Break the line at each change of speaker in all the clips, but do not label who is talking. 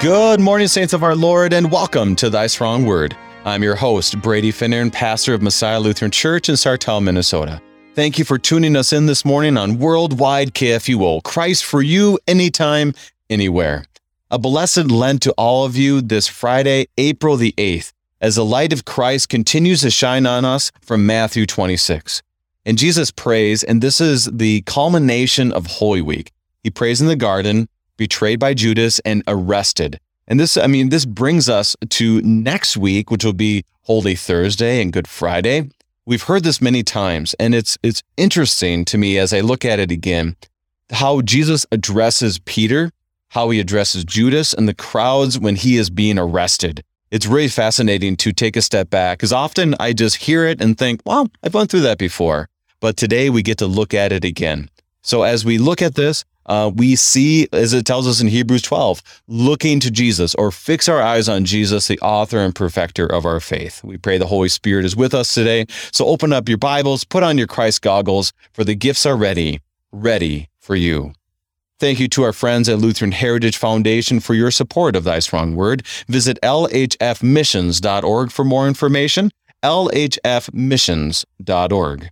Good morning, saints of our Lord, and welcome to Thy Strong Word. I'm your host, Brady Finnern, and pastor of Messiah Lutheran Church in Sartell, Minnesota. Thank you for tuning us in this morning on Worldwide KFUO, Christ for you, anytime, anywhere. A blessed Lent to all of you this Friday, April the 8th, as the light of Christ continues to shine on us from Matthew 26. And Jesus prays, and this is the culmination of Holy Week. He prays in the garden, betrayed by Judas, and arrested. And this, I mean, this brings us to next week, which will be Holy Thursday and Good Friday. We've heard this many times, and it's it's interesting to me as I look at it again, how Jesus addresses Peter, how he addresses Judas and the crowds when he is being arrested. It's really fascinating to take a step back because often I just hear it and think, well, I've gone through that before. But today we get to look at it again. So as we look at this, uh, we see, as it tells us in Hebrews 12, looking to Jesus or fix our eyes on Jesus, the author and perfecter of our faith. We pray the Holy Spirit is with us today. So open up your Bibles, put on your Christ goggles, for the gifts are ready, ready for you. Thank you to our friends at Lutheran Heritage Foundation for your support of Thy Strong Word. Visit lhfmissions.org for more information. lhfmissions.org.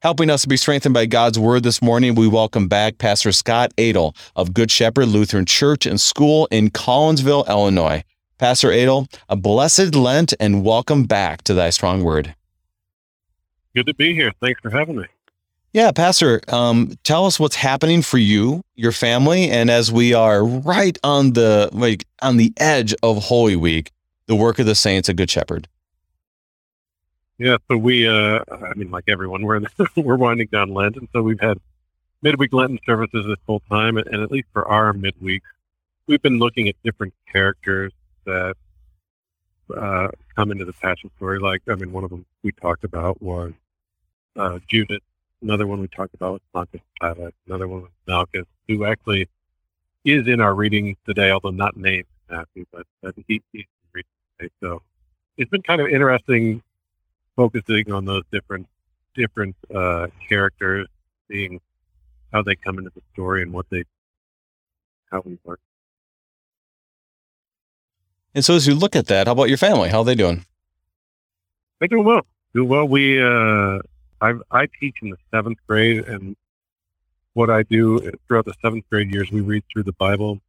Helping us to be strengthened by God's Word this morning, we welcome back Pastor Scott Adel of Good Shepherd Lutheran Church and School in Collinsville, Illinois. Pastor Adel, a blessed Lent and welcome back to Thy Strong Word.
Good to be here. Thanks for having me.
Yeah, Pastor, um, tell us what's happening for you, your family, and as we are right on the like on the edge of Holy Week, the work of the saints at Good Shepherd.
Yeah, so we, uh, I mean, like everyone, we're we're winding down Lent, and so we've had midweek Lenten services this whole time, and, and at least for our midweek, we've been looking at different characters that uh, come into the Passion story. Like, I mean, one of them we talked about was uh, Judas. Another one we talked about was Pontius Pilate. Another one was Malchus, who actually is in our reading today, although not named Matthew, but, he, he's reading today. So it's been kind of interesting focusing on those different different uh, characters, seeing how they come into the story and what they how we work.
And so, as you look at that, how about your family? How are they doing?
They're doing well. Doing well. We uh, I I teach in the seventh grade, and what I do throughout the seventh grade years, we read through the Bible.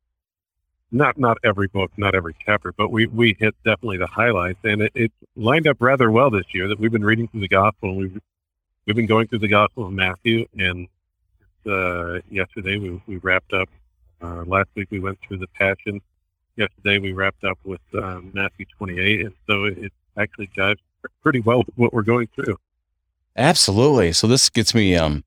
Not not every book, not every chapter, but we we hit definitely the highlights, and it, it lined up rather well this year. That we've been reading through the Gospel, and we've we've been going through the Gospel of Matthew, and uh, yesterday we we wrapped up. Uh, last week we went through the Passion. Yesterday we wrapped up with um, Matthew 28, and so it, it actually jives pretty well with what we're going through.
Absolutely. So this gets me um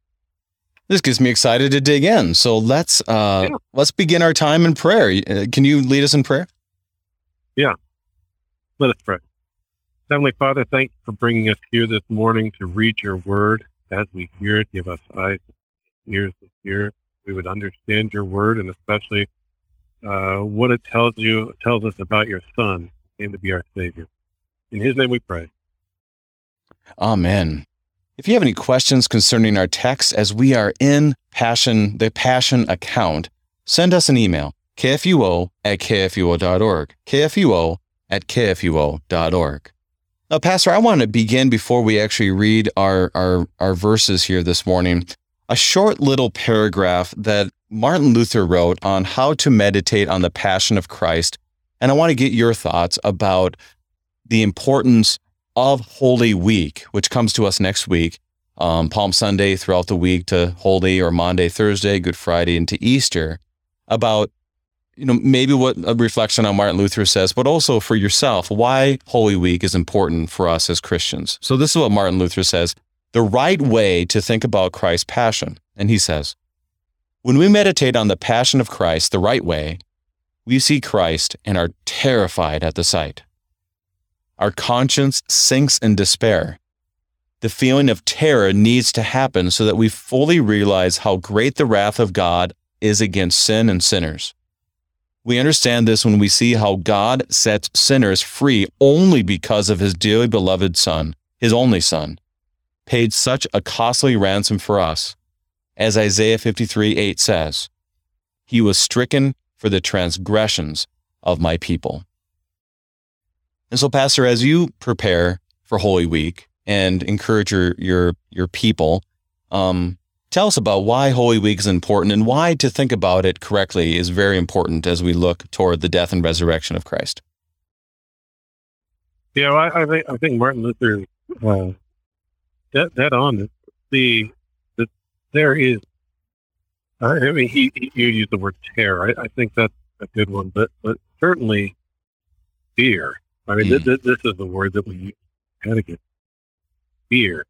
this gets me excited to dig in. So let's uh
Yeah.
let's begin our time in prayer. Uh, Can you lead us in prayer? Yeah.
Let us pray. Heavenly Father, thanks for bringing us here this morning to read your word. As we hear it, give us eyes, ears to hear. We would understand your word and especially uh, what it tells you tells us about your Son, who came to be our Savior. In His name, we pray.
Amen. If you have any questions concerning our text as we are in Passion, the Passion account, send us an email, kfuo at kfuo.org, kfuo at kfuo.org. Now, Pastor, I want to begin before we actually read our, our, our verses here this morning, a short little paragraph that Martin Luther wrote on how to meditate on the Passion of Christ. And I want to get your thoughts about the importance of Holy Week, which comes to us next week, um, Palm Sunday throughout the week to Holy or Monday, Thursday, Good Friday into Easter, about you know maybe what a reflection on Martin Luther says, but also for yourself, why Holy Week is important for us as Christians. So this is what Martin Luther says: the right way to think about Christ's passion, and he says, when we meditate on the passion of Christ the right way, we see Christ and are terrified at the sight our conscience sinks in despair. The feeling of terror needs to happen so that we fully realize how great the wrath of God is against sin and sinners. We understand this when we see how God sets sinners free only because of his dearly beloved Son, his only Son, paid such a costly ransom for us. As Isaiah 53 8 says, He was stricken for the transgressions of my people. And so, Pastor, as you prepare for Holy Week and encourage your your your people, um, tell us about why Holy Week is important and why to think about it correctly is very important as we look toward the death and resurrection of Christ.
Yeah, well, I, I, think I think Martin Luther uh, that that on the there is. I mean, he, he you use the word terror. I, I, think that's a good one, but but certainly fear. I mean, mm. th- th- this is the word that we use. Get fear,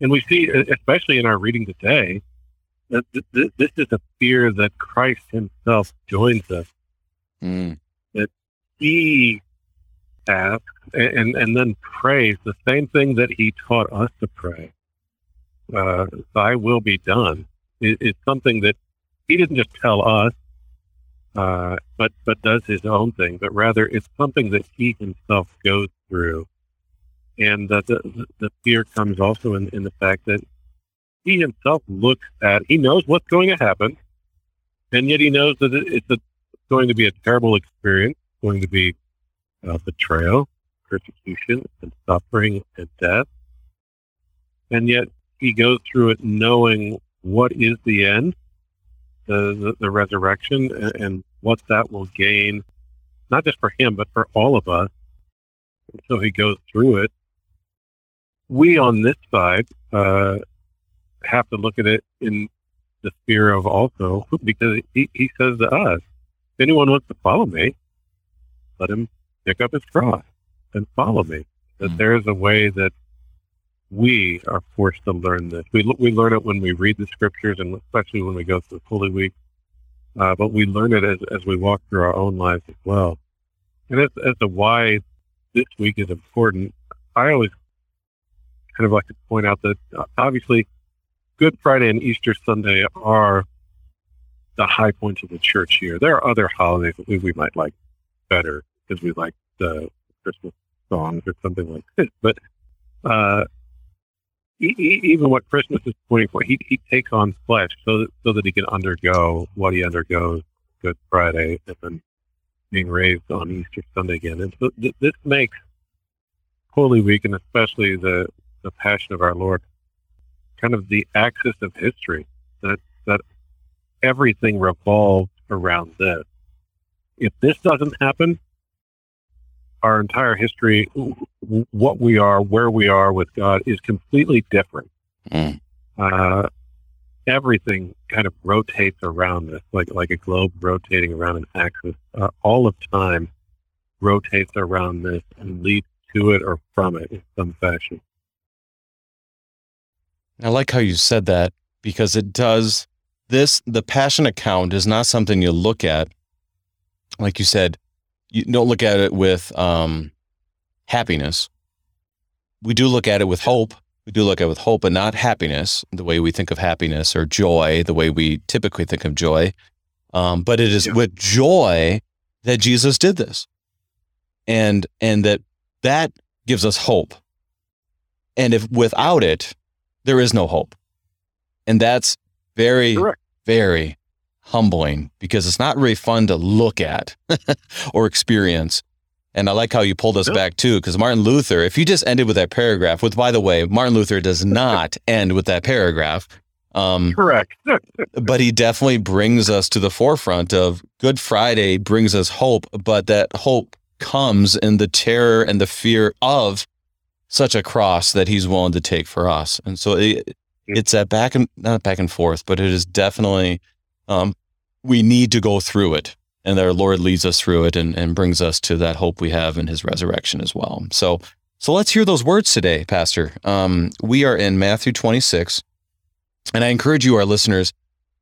and we see, especially in our reading today, that th- th- this is a fear that Christ Himself joins us. Mm. That He asks and, and then prays the same thing that he taught us to pray. Uh, thy will be done is, is, something that he didn't just tell us, uh, but, but does his own thing, but rather it's something that he himself goes through. And the, the, the fear comes also in, in the fact that he himself looks at, he knows what's going to happen, and yet he knows that it's, a, going to be a terrible experience, going to be uh, betrayal, persecution, and suffering and death. And yet he goes through it knowing what is the end, the, the, the resurrection, and, and, what that will gain, not just for him, but for all of us. So he goes through it. We on this side uh, have to look at it in the sphere of also, because he, he says to us, if anyone wants to follow me, let him pick up his cross and follow me. That mm. there is a way that we are forced to learn this. We we learn it when we read the scriptures, and especially when we go through Holy Week. Uh, but we learn it as as we walk through our own lives as well. And as as to why this week is important, I always kind of like to point out that uh, obviously Good Friday and Easter Sunday are the high points of the church year. There are other holidays that we, we might like better because we like the Christmas songs or something like this. But uh, even what Christmas is pointing for, he, he takes on flesh so that, so that he can undergo what he undergoes Good Friday and then being raised on Easter Sunday again. And so th- this makes Holy Week and especially the, the Passion of our Lord kind of the axis of history that that everything revolves around this. If this doesn't happen, our entire history, what we are, where we are with God, is completely different. Mm. Uh, everything kind of rotates around this, like like a globe rotating around an axis. Uh, all of time rotates around this and leads to it or from it in some fashion.
I like how you said that because it does this. The passion account is not something you look at, like you said, you don't look at it with um, happiness. We do look at it with hope. We do look at it with hope, but not happiness, the way we think of happiness or joy, the way we typically think of joy. Um, but it is yeah. with joy that Jesus did this, and and that that gives us hope. And if without it, there is no hope, and that's very, Correct. very humbling because it's not really fun to look at or experience. And I like how you pulled us back too, because Martin Luther, if you just ended with that paragraph, which by the way, Martin Luther does not end with that paragraph.
Um, Correct.
but he definitely brings us to the forefront of Good Friday brings us hope, but that hope comes in the terror and the fear of such a cross that he's willing to take for us. And so it, it's that back and not back and forth, but it is definitely um, we need to go through it. And our Lord leads us through it and, and brings us to that hope we have in his resurrection as well. So, so let's hear those words today, Pastor. Um, we are in Matthew 26. And I encourage you, our listeners,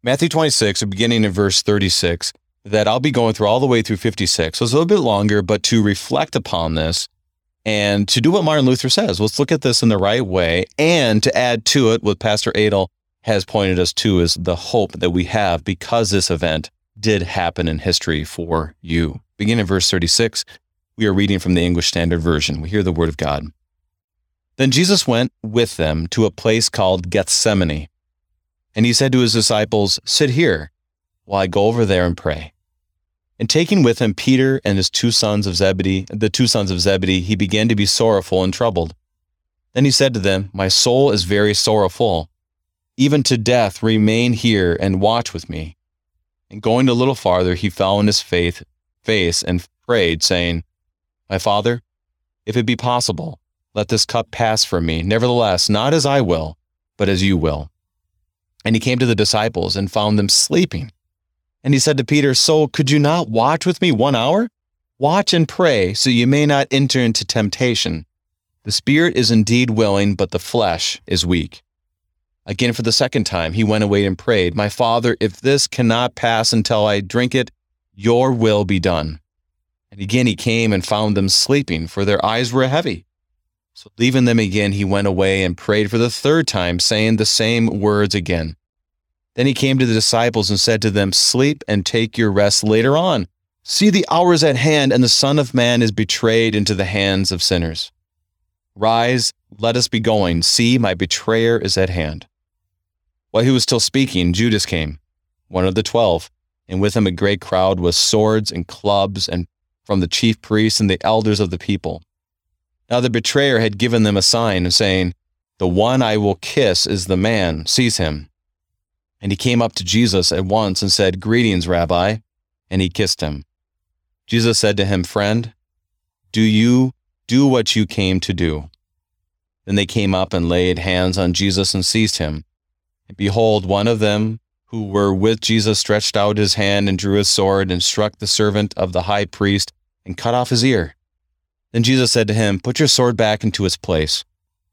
Matthew 26, beginning in verse 36, that I'll be going through all the way through 56. So it's a little bit longer, but to reflect upon this and to do what Martin Luther says, let's look at this in the right way and to add to it what Pastor Adel has pointed us to is the hope that we have because this event did happen in history for you. Beginning in verse 36, we are reading from the English Standard Version. We hear the word of God. Then Jesus went with them to a place called Gethsemane, and he said to his disciples, Sit here while I go over there and pray. And taking with him Peter and his two sons of Zebedee, the two sons of Zebedee, he began to be sorrowful and troubled. Then he said to them, My soul is very sorrowful, even to death. Remain here and watch with me. And going a little farther, he fell on his faith, face and prayed, saying, My father, if it be possible, let this cup pass from me. Nevertheless, not as I will, but as you will. And he came to the disciples and found them sleeping. And he said to Peter, So could you not watch with me one hour? Watch and pray, so you may not enter into temptation. The spirit is indeed willing, but the flesh is weak. Again, for the second time, he went away and prayed, My father, if this cannot pass until I drink it, your will be done. And again he came and found them sleeping, for their eyes were heavy. So leaving them again, he went away and prayed for the third time, saying the same words again. Then he came to the disciples and said to them, Sleep and take your rest later on. See, the hour is at hand, and the Son of Man is betrayed into the hands of sinners. Rise, let us be going. See, my betrayer is at hand. While he was still speaking, Judas came, one of the twelve, and with him a great crowd with swords and clubs, and from the chief priests and the elders of the people. Now the betrayer had given them a sign, saying, The one I will kiss is the man, seize him. And he came up to Jesus at once and said, Greetings, Rabbi. And he kissed him. Jesus said to him, Friend, do you do what you came to do? Then they came up and laid hands on Jesus and seized him. Behold, one of them who were with Jesus stretched out his hand and drew his sword and struck the servant of the high priest and cut off his ear. Then Jesus said to him, Put your sword back into its place.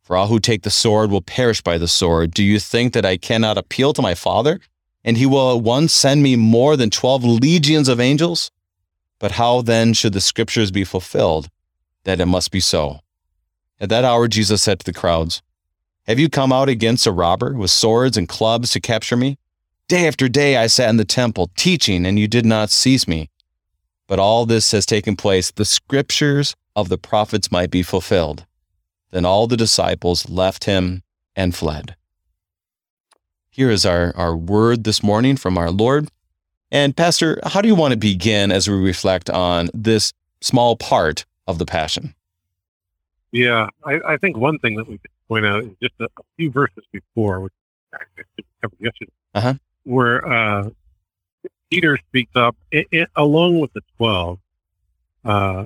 For all who take the sword will perish by the sword. Do you think that I cannot appeal to my Father, and he will at once send me more than twelve legions of angels? But how then should the scriptures be fulfilled, that it must be so? At that hour Jesus said to the crowds, Have you come out against a robber with swords and clubs to capture me? Day after day I sat in the temple teaching, and you did not seize me. But all this has taken place, the scriptures of the prophets might be fulfilled. Then all the disciples left him and fled. Here is our, our word this morning from our Lord. And, Pastor, how do you want to begin as we reflect on this small part of the Passion?
Yeah, I, I think one thing that we point out is just a, a few verses before, which I covered yesterday,
uh-huh.
where uh, Peter speaks up it, it, along with the 12. Uh,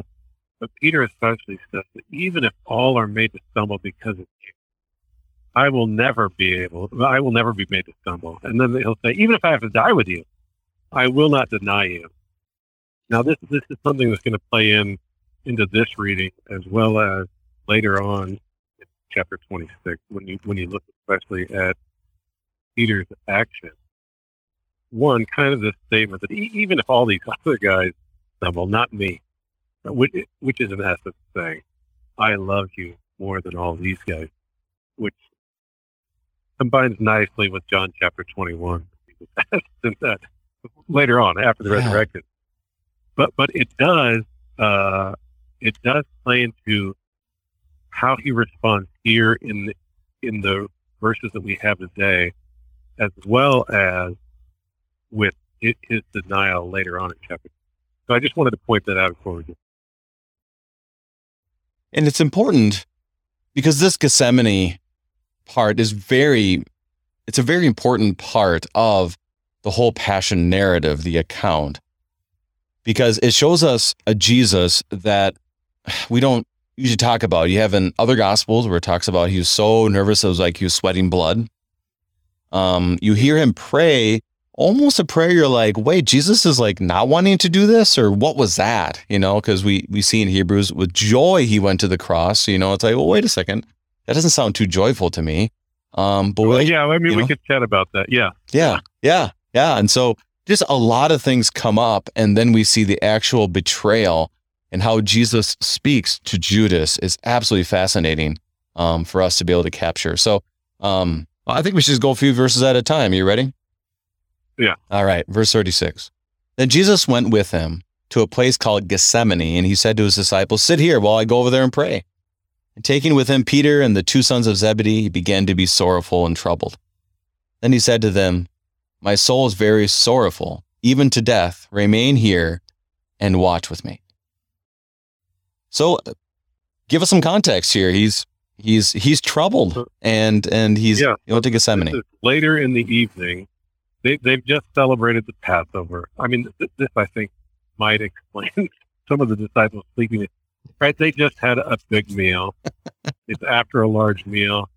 but Peter especially says that even if all are made to stumble because of you, I will never be able, I will never be made to stumble. And then he'll say, even if I have to die with you, I will not deny you. Now, this this is something that's going to play in into this reading as well as later on chapter 26 when you when you look especially at Peter's action. One, kind of the statement that even if all these other guys stumble, not me, which, which is in essence saying, I love you more than all these guys, which combines nicely with John chapter 21 that later on after the yeah. resurrection. But but it does uh, it does play into how he responds here in the, in the verses that we have today, as well as with his denial later on in chapter. So I just wanted to point that out before we get
and it's important because this Gethsemane part is very, it's a very important part of the whole passion narrative, the account, because it shows us a Jesus that we don't usually talk about. You have in other gospels where it talks about he was so nervous it was like he was sweating blood. Um, you hear him pray almost a prayer you're like wait jesus is like not wanting to do this? Or what was that? You know because we we see in hebrews with joy he went to the cross you know it's like well wait a second. That doesn't sound too joyful to me. Um but
well, yeah i mean we know, could chat about that. Yeah.
Yeah yeah yeah. And so just a lot of things come up and then we see the actual betrayal and how jesus speaks to judas is absolutely fascinating um, for us to be able to capture so um, i think we should just go a few verses at a time Are you ready
yeah.
All right. Verse 36. Then Jesus went with him to a place called Gethsemane, and he said to his disciples, Sit here while I go over there and pray. And taking with him Peter and the two sons of Zebedee, he began to be sorrowful and troubled. Then he said to them, My soul is very sorrowful, even to death. Remain here and watch with me. So uh, give us some context here. He's he's he's troubled and and he's yeah. went to Gethsemane.
Later in the evening, they they've just celebrated the Passover. I mean, this, this I think might explain some of the disciples sleeping. Right, they just had a big meal. it's after a large meal.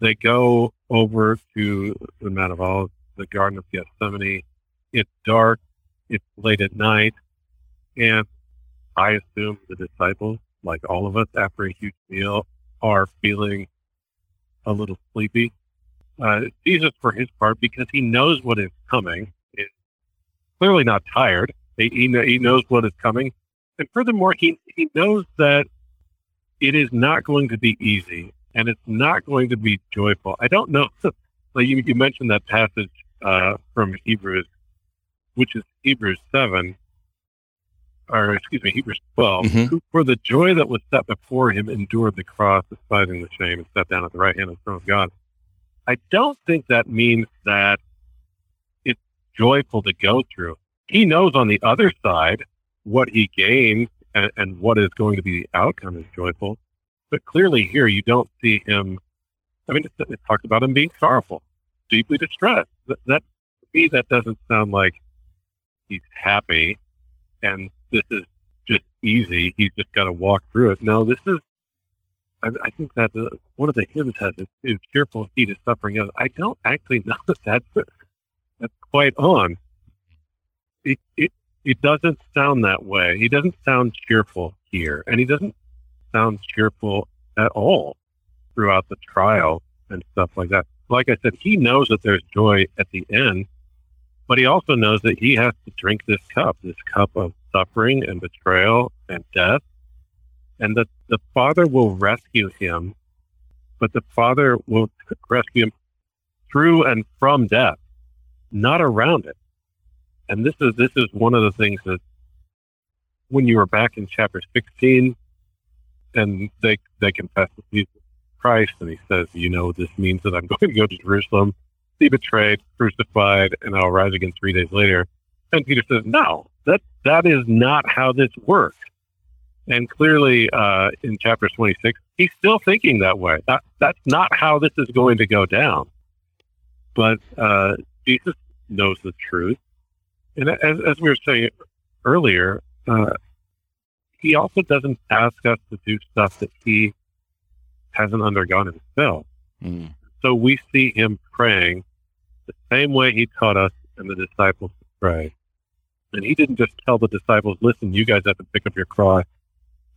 They go over to the Mount of Olives, the Garden of Gethsemane. It's dark. It's late at night, and I assume the disciples, like all of us, after a huge meal, are feeling a little sleepy. Uh, Jesus, for his part, because he knows what is coming, is clearly not tired. He, he knows what is coming. And furthermore, he, he knows that it is not going to be easy and it's not going to be joyful. I don't know. like you, you mentioned that passage uh, from Hebrews, which is Hebrews 7 or excuse me, Hebrews 12, mm-hmm. who for the joy that was set before him endured the cross, despising the shame, and sat down at the right hand of the throne of God. I don't think that means that it's joyful to go through. He knows on the other side what he gains and, and what is going to be the outcome is joyful. But clearly here you don't see him. I mean, it, it talks about him being sorrowful, deeply distressed. That, that to me, that doesn't sound like he's happy and this is just easy. He's just got to walk through it. No, this is. I, I think that one of the hymns has is, "Cheerful Heat is Suffering." I don't actually know that that's that's quite on. It, it it doesn't sound that way. He doesn't sound cheerful here, and he doesn't sound cheerful at all throughout the trial and stuff like that. Like I said, he knows that there's joy at the end, but he also knows that he has to drink this cup, this cup of suffering and betrayal and death, and that the Father will rescue him, but the Father will rescue him through and from death, not around it. And this is this is one of the things that when you were back in chapter 16 and they they confess to Jesus Christ and he says, you know, this means that I'm going to go to Jerusalem be betrayed, crucified, and I'll rise again three days later. And Peter says, no, that that is not how this works. And clearly, uh, in chapter 26, he's still thinking that way. That, that's not how this is going to go down. But uh, Jesus knows the truth. And as, as we were saying earlier, uh, he also doesn't ask us to do stuff that he hasn't undergone himself. Mm. So we see him praying the same way he taught us and the disciples to pray. And he didn't just tell the disciples, listen, you guys have to pick up your cross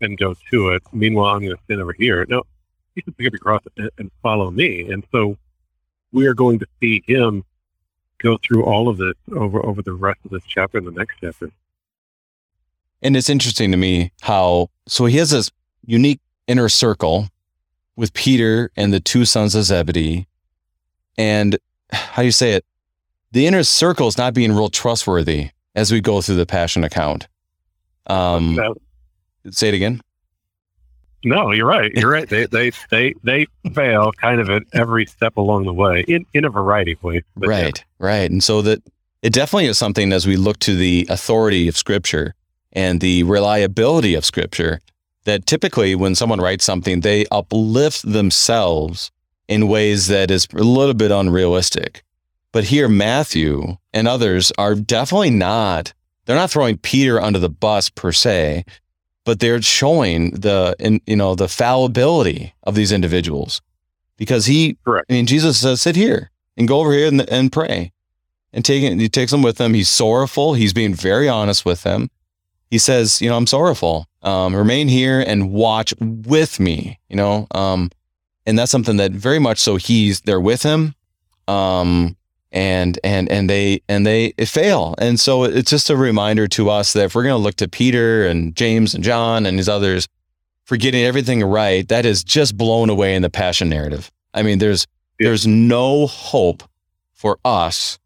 and go to it. Meanwhile, I'm going to stand over here. No, he said, pick up your cross and, and follow me. And so we are going to see him go through all of this over, over the rest of this chapter and the next chapter.
And it's interesting to me how, so he has this unique inner circle with Peter and the two sons of Zebedee. And how do you say it? The inner circle is not being real trustworthy as we go through the passion account. Um, no. Say it again.
No, you're right. You're right. They they they they fail kind of at every step along the way in in a variety of ways.
Right, yeah. right. And so that it definitely is something as we look to the authority of Scripture and the reliability of Scripture that typically when someone writes something, they uplift themselves in ways that is a little bit unrealistic. But here, Matthew and others are definitely not, they're not throwing Peter under the bus per se, but they're showing the, in, you know, the fallibility of these individuals because he,
Correct.
I mean, Jesus says, sit here and go over here and, and pray and take it. He takes them with him. He's sorrowful. He's being very honest with them. He says, you know, I'm sorrowful. Um, remain here and watch with me, you know? Um, and that's something that very much so he's, they're with him. Um, and and and they and they fail. And so it's just a reminder to us that if we're going to look to peter and james and john and these others for getting everything right that is just blown away in the passion narrative. I mean there's yeah. there's no hope for us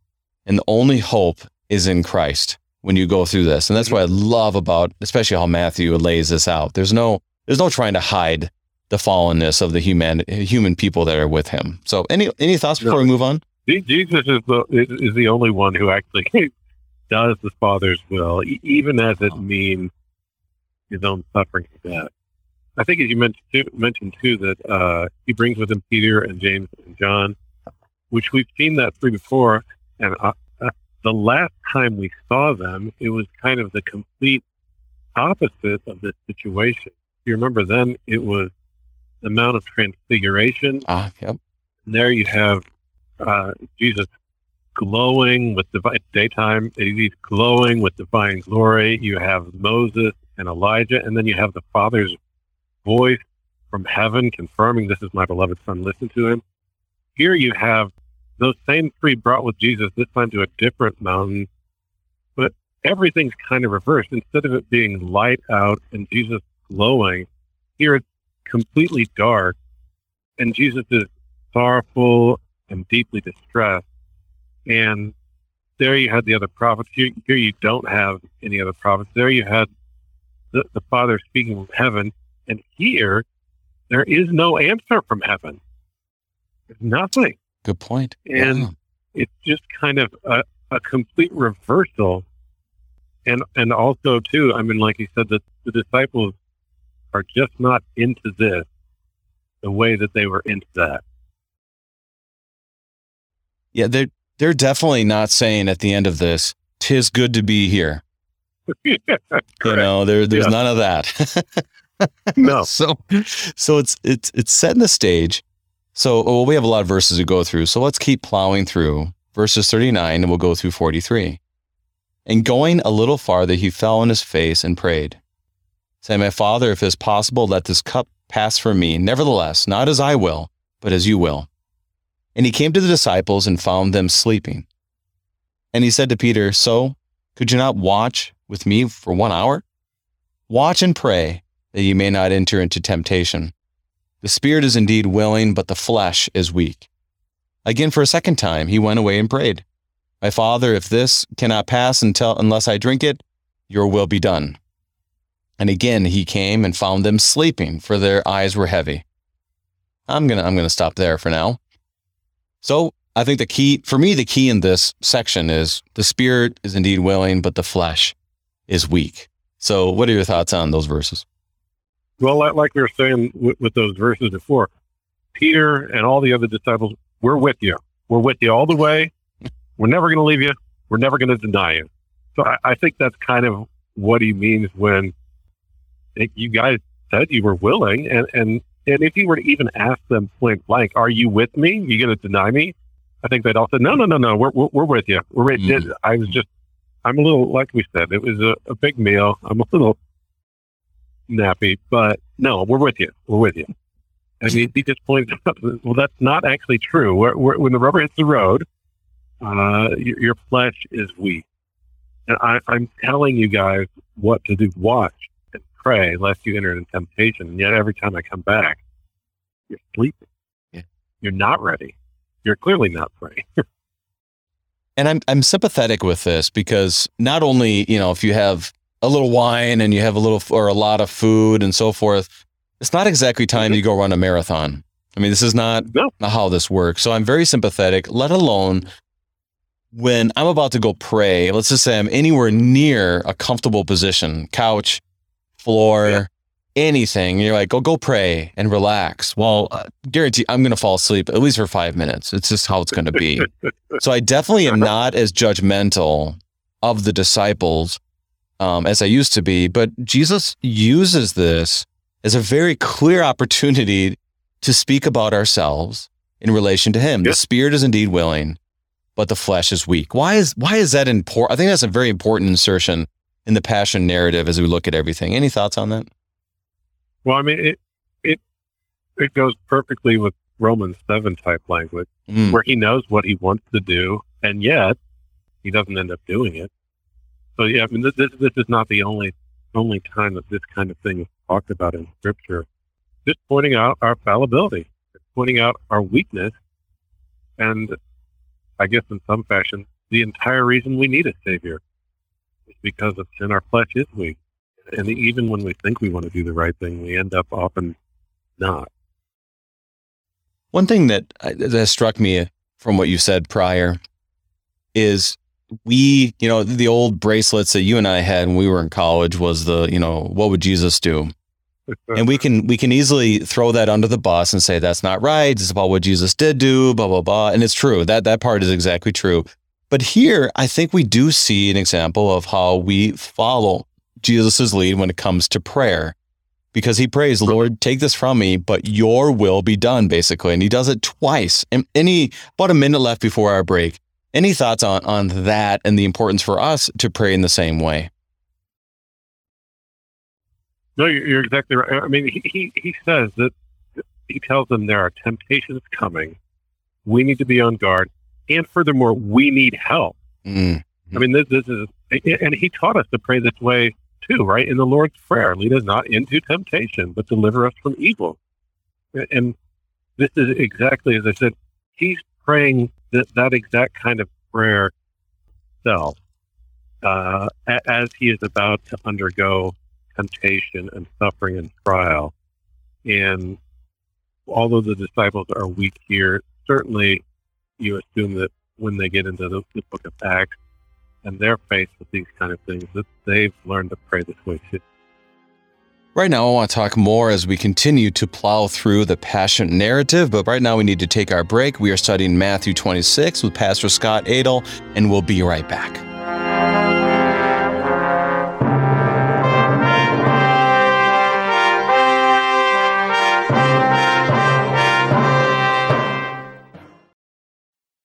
and the only hope is in christ when you go through this. And that's mm-hmm. what i love about especially how matthew lays this out. There's no there's no trying to hide the fallenness of the human human people that are with him. So any any thoughts before no. we move on
Jesus is the is the only one who actually does the Father's will, even as it means his own suffering and death. I think, as you mentioned too, mentioned too that uh, he brings with him Peter and James and John, which we've seen that through before. And uh, uh, the last time we saw them, it was kind of the complete opposite of this situation. You remember then it was the Mount of Transfiguration.
Ah, yep.
And there you have uh, Jesus glowing with divine daytime. He's glowing with divine glory. You have Moses and Elijah, and then you have the Father's voice from heaven confirming this is my beloved Son. Listen to him. Here you have those same three brought with Jesus this time to a different mountain, but everything's kind of reversed. Instead of it being light out and Jesus glowing, here it's completely dark, and Jesus is sorrowful and deeply distressed. And there you had the other prophets. Here, here you don't have any other prophets. There you had the, the Father speaking from heaven. And here, there is no answer from heaven. There's nothing.
Good point.
And
Yeah.
it's just kind of a, a complete reversal. And and also too, I mean, like you said, that the disciples are just not into this the way that they were into that.
Yeah, they're they're definitely not saying at the end of this, "Tis good to be here." You know, there there's
Yeah.
none of that.
No.
so so it's it's it's setting the stage. So oh, well, we have a lot of verses to go through. So let's keep plowing through verses 39 and we'll go through 43. And going a little farther, he fell on his face and prayed, saying, My father, if it is possible, let this cup pass from me. Nevertheless, not as I will, but as you will. And he came to the disciples and found them sleeping. And he said to Peter, So could you not watch with me for one hour? Watch and pray that ye may not enter into temptation. The spirit is indeed willing, but the flesh is weak. Again, for a second time, he went away and prayed, My father, if this cannot pass until unless I drink it, your will be done. And again he came and found them sleeping, for their eyes were heavy. I'm gonna I'm gonna stop there for now. So I think the key for me, the key in this section is the spirit is indeed willing, but the flesh is weak. So what are your thoughts on those verses?
Well, like- like we were saying with, with those verses before, Peter and all the other disciples, we're with you. We're with you all the way. We're never going to leave you. We're never going to deny you. So I, I think that's kind of what he means when you guys said you were willing. And, and, and if you were to even ask them point blank, are you with me? You going to deny me? I think they'd all say, no, no, no, no. We're, we're, we're with you. We're with
Mhm.
I was just, I'm a little, like we said, it was a, a big meal. I'm a little nappy, but no, we're with you. We're with you. And he, he just points out, well, that's not actually true. Where, where, when the rubber hits the road, uh, your, your flesh is weak. And I, I'm telling you guys what to do. Watch pray lest you enter into temptation. And yet every time I come back, you're sleeping.
Yeah.
You're not ready. You're clearly not praying.
And I'm I'm sympathetic with this because not only, you know, if you have a little wine and you have a little or a lot of food and so forth, it's not exactly time mm-hmm. you go run a marathon. I mean, this is not,
No.
not how this works. So I'm very sympathetic, let alone when I'm about to go pray, let's just say I'm anywhere near a comfortable position, couch, floor,
Yeah.
anything. You're like, go go pray and relax. Well, uh, guarantee I'm going to fall asleep at least for five minutes. It's just how it's going to be. So I definitely am not as judgmental of the disciples um, as I used to be. But Jesus uses this as a very clear opportunity to speak about ourselves in relation to Him.
Yeah.
The spirit is indeed willing, but the flesh is weak. Why is why is that important? I think that's a very important insertion in the passion narrative as we look at everything. Any thoughts on that?
well, I mean, it, it, it goes perfectly with Romans 7 type language.
Mm,
where he knows what he wants to do, and yet he doesn't end up doing it. So yeah, I mean, this this, this is not the only only time that this kind of thing is talked about in Scripture. Just pointing out our fallibility, pointing out our weakness, and I guess in some fashion, the entire reason we need a savior is because of sin. Our flesh is weak, and even when we think we want to do the right thing, we end up often not.
One thing that uh, that has struck me from what you said prior is we, you know, the old bracelets that you and I had when we were in college was the, you know, what would Jesus do? and we can we can easily throw that under the bus and say that's not right. It's about what Jesus did do, blah blah blah. And it's true. That that part is exactly true. But here, I think we do see an example of how we follow Jesus' lead when it comes to prayer. Because he prays, Lord, take this from me, but your will be done, basically. And he does it twice. And any about a minute left before our break. Any thoughts on, on that and the importance for us to pray in the same way?
No, you're exactly right. I mean, he, he, he says that he tells them there are temptations coming. We need to be on guard. And furthermore, we need help. Mm-hmm. I mean, this, this is, and he taught us to pray this way too, right? In the Lord's Prayer, lead us not into temptation, but deliver us from evil. And this is exactly as I said, he's praying that, that exact kind of prayer self uh, as he is about to undergo temptation and suffering and trial. And although the disciples are weak here, certainly you assume that when they get into the, the book of Acts and they're faced with these kind of things, that they've learned to pray this way too.
Right now, I want to talk more as we continue to plow through the passion narrative, but right now we need to take our break. We are studying Matthew 26 with Pastor Scott Adel, and we'll be right back.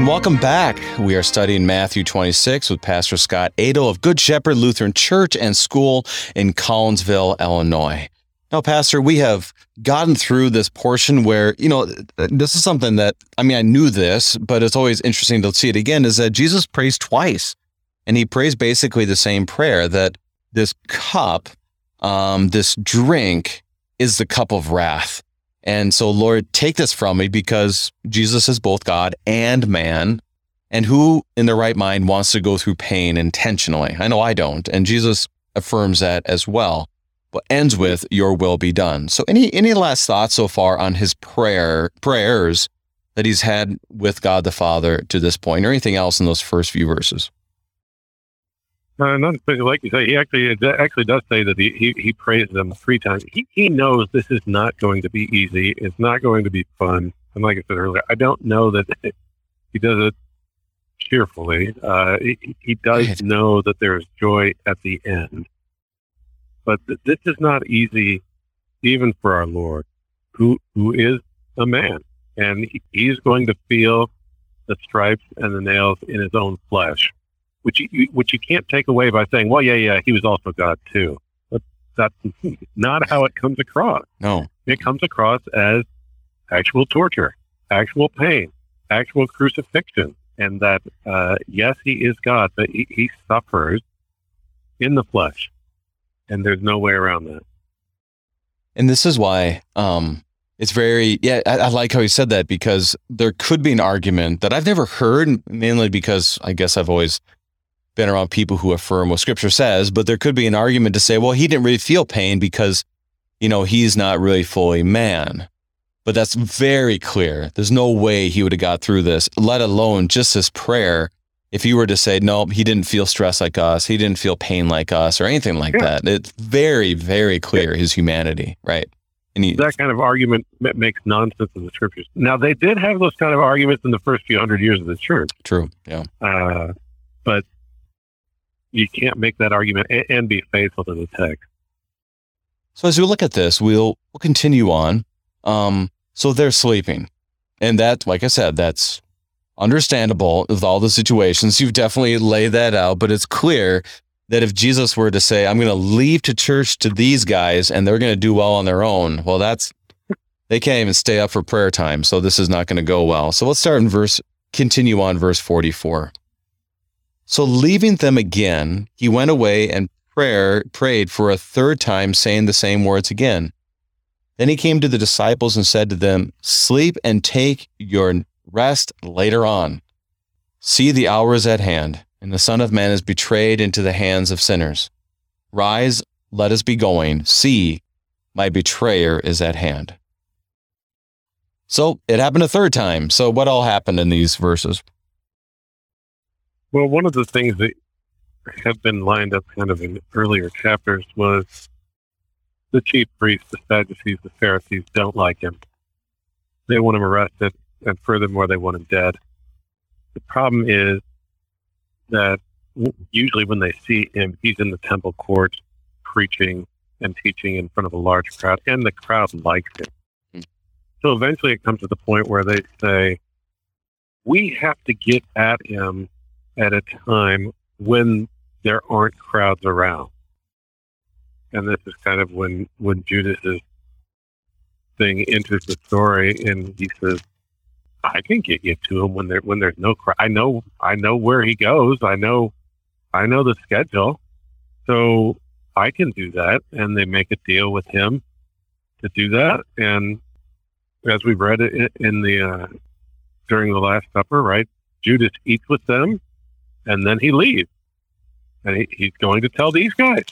And welcome back. We are studying Matthew 26 with Pastor Scott Adel of Good Shepherd Lutheran Church and School in Collinsville, Illinois. Now, Pastor, we have gotten through this portion where, you know, this is something that, I mean, I knew this, but it's always interesting to see it again is that Jesus prays twice. And he prays basically the same prayer that this cup, um, this drink, is the cup of wrath. And so, Lord, take this from me because Jesus is both God and man. And who in their right mind wants to go through pain intentionally? I know I don't. And Jesus affirms that as well, but ends with, Your will be done. So, any, any last thoughts so far on his prayer, prayers that he's had with God the Father to this point, or anything else in those first few verses?
Uh, not like you say, he actually actually does say that he, he, he them three times. He, he knows this is not going to be easy. It's not going to be fun. And like I said earlier, I don't know that he does it cheerfully. Uh, he, he does know that there's joy at the end. But th- this is not easy, even for our Lord, who who is a man, and he, he's going to feel the stripes and the nails in his own flesh which you, which you can't take away by saying, well, yeah, yeah, he was also God too. But that's not how it comes across.
No.
It comes across as actual torture, actual pain, actual crucifixion. And that, uh, yes, he is God, but he, he suffers in the flesh. And there's no way around that.
And this is why um, it's very, yeah, I, I, like how you said that because there could be an argument that I've never heard, mainly because I guess I've always been around people who affirm what scripture says, but there could be an argument to say, well, he didn't really feel pain because, you know, he's not really fully man. But that's very clear. There's no way he would have got through this, let alone just this prayer. If you were to say, no, he didn't feel stress like us, he didn't feel pain like us, or anything like yeah. that, it's very, very clear his humanity, right?
He, that kind of argument makes nonsense in the scriptures. Now, they did have those kind of arguments in the first few hundred years of the church.
True, yeah.
Uh, but you can't make that argument and, and be faithful to the text.
So as we look at this, we'll we'll continue on. Um, so they're sleeping, and that, like I said, that's understandable with all the situations. You've definitely laid that out, but it's clear that if Jesus were to say, I'm going to leave to church to these guys and they're going to do well on their own, well, that's, they can't even stay up for prayer time. So this is not going to go well. So let's start in verse, continue on verse 44. So leaving them again, he went away and prayer, prayed for a third time, saying the same words again. Then he came to the disciples and said to them, Sleep and take your rest later on. See, the hour is at hand, and the Son of Man is betrayed into the hands of sinners. Rise, let us be going. See, my betrayer is at hand. So it happened a third time. So, what all happened in these verses?
Well, one of the things that have been lined up kind of in earlier chapters was the chief priests, the Sadducees, the Pharisees don't like him. They want him arrested, and furthermore, they want him dead. The problem is that usually when they see him, he's in the temple court preaching and teaching in front of a large crowd, and the crowd likes him. Hmm. So eventually it comes to the point where they say, we have to get at him at a time when there aren't crowds around. And this is kind of when, when Judas's thing enters the story and he says, I can get you to him when there when there's no crowd. I know I know where he goes. I know I know the schedule. So I can do that and they make a deal with him to do that and as we read it in the uh, during the last supper, right? Judas eats with them and then he leaves and he, he's going to tell these guys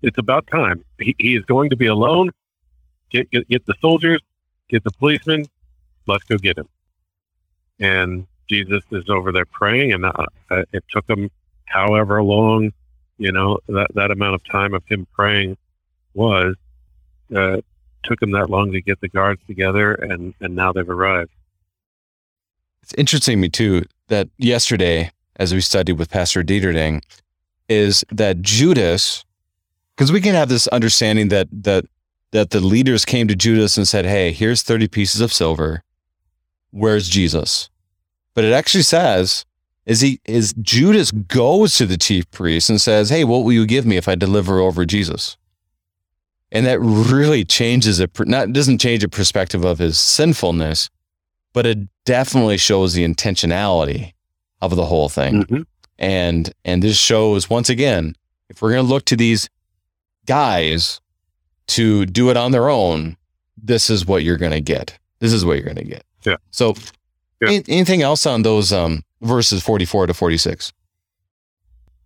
it's about time. He, he is going to be alone. Get, get, get the soldiers, get the policemen. Let's go get him. And Jesus is over there praying, and uh, uh, it took him however long, you know, that that amount of time of him praying was uh, took him that long to get the guards together, and and now they've arrived.
It's interesting to me too that yesterday, as we studied with Pastor Dieterding, is that Judas, because we can have this understanding that that that the leaders came to Judas and said, "Hey, here's 30 pieces of silver. Where's Jesus?" But it actually says is he is Judas goes to the chief priest and says, "Hey, what will you give me if I deliver over Jesus?" And that really changes it. Not doesn't change the perspective of his sinfulness, but it definitely shows the intentionality of the whole thing. Mm-hmm. And and this shows once again, if we're going to look to these guys to do it on their own, this is what you're going to get. This is what you're going to get.
Yeah.
So, yeah. Any, anything else on those um, verses 44 to 46?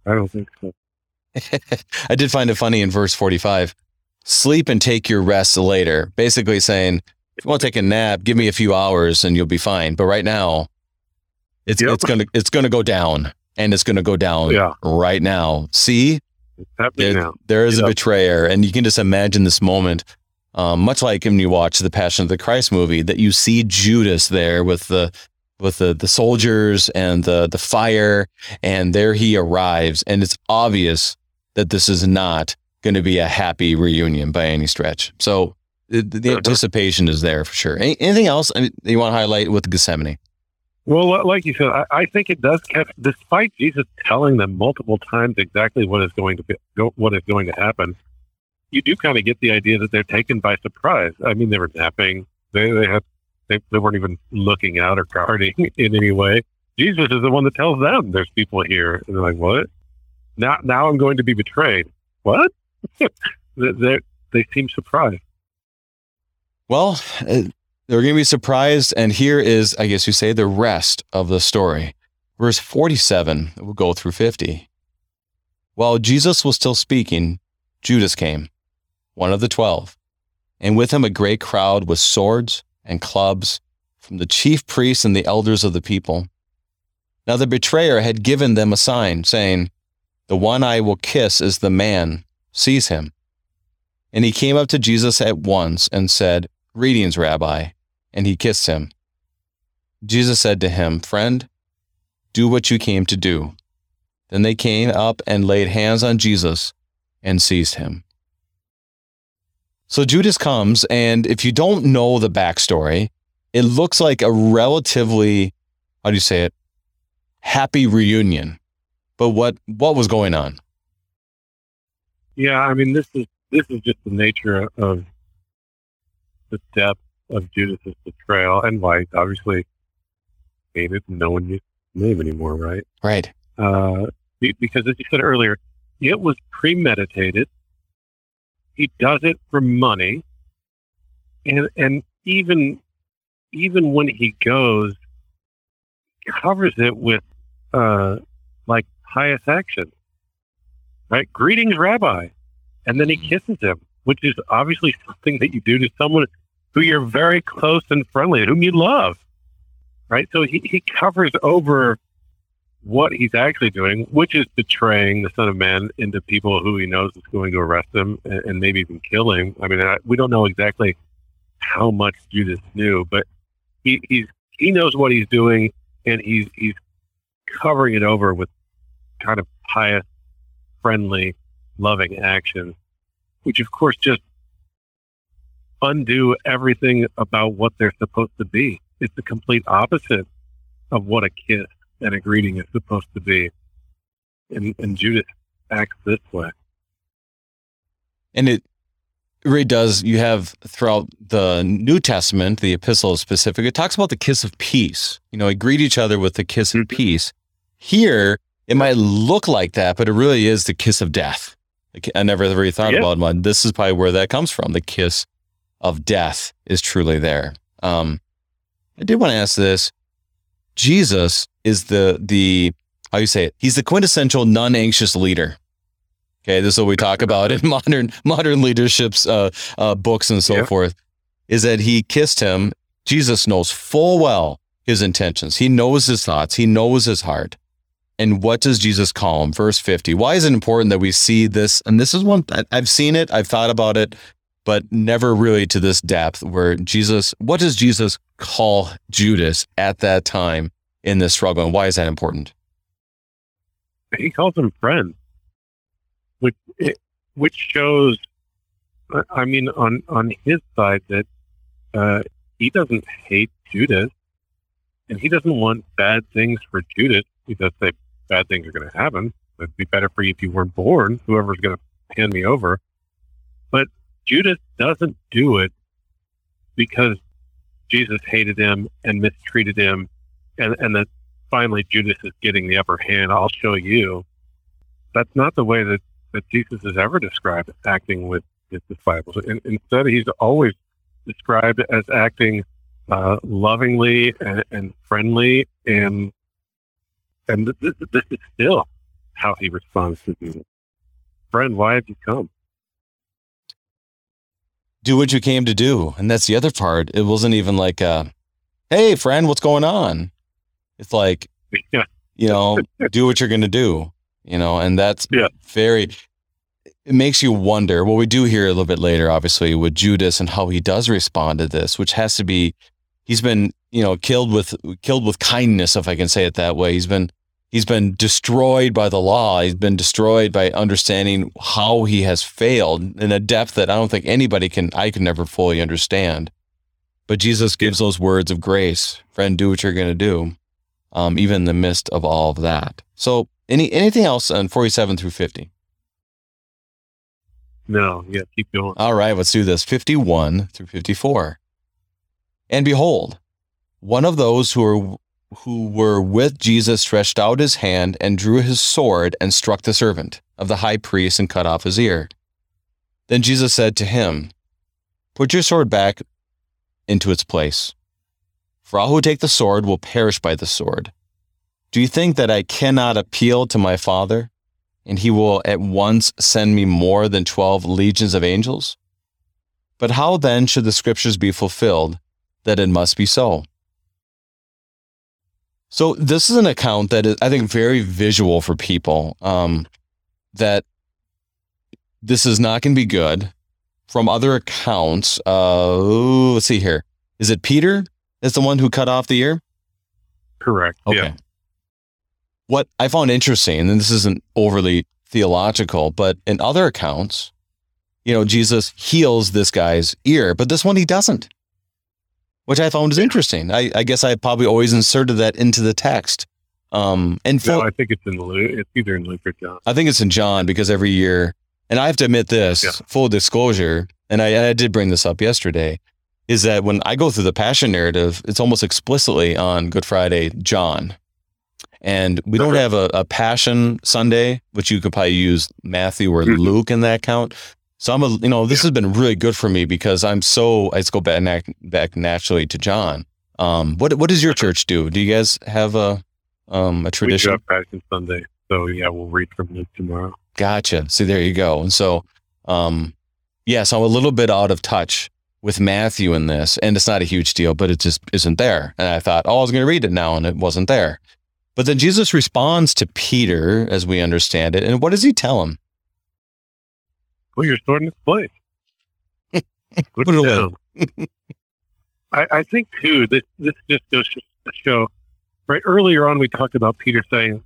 I don't think so.
I did find it funny in verse 45. Sleep and take your rest later. Basically saying, if you want to take a nap, give me a few hours and you'll be fine. But right now, it's yep. it's gonna it's gonna go down and it's going to go down yeah. right now. See, there,
now.
there is a betrayer, and you can just imagine this moment. Um, much like when you watch the Passion of the Christ movie, that you see Judas there with the with the the soldiers and the the fire, and there he arrives, and it's obvious that this is not going to be a happy reunion by any stretch. So the, the uh-huh. anticipation is there for sure. Any, anything else you want to highlight with Gethsemane?
Well, like you said, I, I think it does catch, despite Jesus telling them multiple times exactly what is going to be, what is going to happen. You do kind of get the idea that they're taken by surprise. I mean, they were napping. They they had they, they weren't even looking out or guarding in any way. Jesus is the one that tells them there's people here, and they're like, "What? Now now I'm going to be betrayed? What?" they they seem surprised.
Well, uh, they're going to be surprised. And here is, I guess you say, the rest of the story. Verse 47, we'll go through 50. While Jesus was still speaking, Judas came, one of the twelve, and with him a great crowd with swords and clubs from the chief priests and the elders of the people. Now the betrayer had given them a sign, saying, The one I will kiss is the man, seize him. And he came up to Jesus at once and said, Greetings, Rabbi and he kissed him. Jesus said to him, Friend, do what you came to do. Then they came up and laid hands on Jesus and seized him. So Judas comes, and if you don't know the backstory, it looks like a relatively, how do you say it, happy reunion. But what, what was going on?
Yeah, I mean, this is this is just the nature of the depth of Judas's betrayal and why obviously hated no one his name anymore, right?
Right.
Uh, because as you said earlier, it was premeditated. He does it for money, and and even even when he goes, covers it with uh, like pious action, right? Greetings, Rabbi, and then he kisses him, which is obviously something that you do to someone who you're very close and friendly, whom you love, right? So he, he covers over what he's actually doing, which is betraying the Son of Man into people who he knows is going to arrest him and, and maybe even kill him. I mean, I, we don't know exactly how much Judas knew, but he, he's he knows what he's doing, and he's he's covering it over with kind of pious, friendly, loving action, which of course just undo everything about what they're supposed to be. It's the complete opposite of what a kiss and a greeting is supposed to be. And, and Judas acts this way.
And it really does. You have throughout the New Testament, the epistle specific, it talks about the kiss of peace. You know, we greet each other with the kiss of mm-hmm. peace. Here, it might look like that, but it really is the kiss of death. I never really thought yeah. about it. This is probably where that comes from. The kiss of death is truly there. Um, I did want to ask this. Jesus is the the how you say it? He's the quintessential non-anxious leader. Okay, this is what we talk about in modern modern leadership's uh, uh, books and so yeah. forth. Is that he kissed him? Jesus knows full well his intentions. He knows his thoughts. He knows his heart. And what does Jesus call him? Verse 50. Why is it important that we see this? And this is one I've seen it, I've thought about it, but never really to this depth where Jesus, what does Jesus call Judas at that time in this struggle? And why is that important?
He calls him friend, which, which shows, I mean, on, on his side that uh, he doesn't hate Judas and he doesn't want bad things for Judas. He does say bad things are going to happen. It'd be better for you if you weren't born, whoever's going to hand me over. But Judas doesn't do it because Jesus hated him and mistreated him, and, and that finally Judas is getting the upper hand. I'll show you. That's not the way that, that Jesus is ever described acting with his disciples. In, instead, he's always described as acting uh, lovingly and, and, friendly, and and this, this is still how he responds to Jesus. Friend, why have you come?
Do what you came to do, and that's the other part. It wasn't even like, uh, "Hey, friend, what's going on?" It's like, yeah. you know, do what you're going to do. You know, and that's yeah. very it makes you wonder. Well, we do hear a little bit later, obviously, with Judas and how he does respond to this, which has to be he's been, you know, killed with killed with kindness, if I can say it that way. He's been he's been destroyed by the law. He's been destroyed by understanding how he has failed in a depth that I don't think anybody can I can never fully understand. But Jesus gives those words of grace, friend, do what you're going to do, um, even in the midst of all of that. So, any anything else on 47 through 50?
No, yeah, keep going.
All right, let's do this 51 through 54. And behold, one of those who were who were with Jesus stretched out his hand and drew his sword and struck the servant of the high priest and cut off his ear. Then Jesus said to him, Put your sword back into its place, for all who take the sword will perish by the sword. Do you think that I cannot appeal to my Father, and he will at once send me more than twelve legions of angels? But how then should the scriptures be fulfilled that it must be so? So this is an account that is, I think, very visual for people. Um, that this is not going to be good. From other accounts, uh, let's see here. Is it Peter? Is the one who cut off the ear?
Correct.
Okay.
Yeah.
What I found interesting, and this isn't overly theological, but in other accounts, you know, Jesus heals this guy's ear, but this one he doesn't which I found was interesting. I, I, guess I probably always inserted that into the text. Um, and
no, I think it's in Luke. It's either in Luke or John.
I think it's in John because every year And I have to admit this,
Yeah.
full disclosure, and I, I did bring this up yesterday, is that when I go through the passion narrative, it's almost explicitly on Good Friday, John. And we don't have a, a passion Sunday, which you could probably use Matthew or
Mhm.
Luke in that count. So I'm a, you know, this has been really good for me because I'm so, I just go back, back naturally to John. Um, what, what does your church do? Do you guys have a, um, a
We do
tradition?
have Passion Sunday. So yeah, we'll read from Luke tomorrow.
Gotcha. See, there you go. And so, um, yeah, so I'm a little bit out of touch with Matthew in this, and it's not a huge deal, but it just isn't there. And I thought, oh, I was going to read it now, and it wasn't there. But then Jesus responds to Peter, as we understand it, and what does he tell him?
Put your sword in its place. Put,
Put it away.
down. I, I think too. This this just goes to show. Right earlier on, we talked about Peter saying,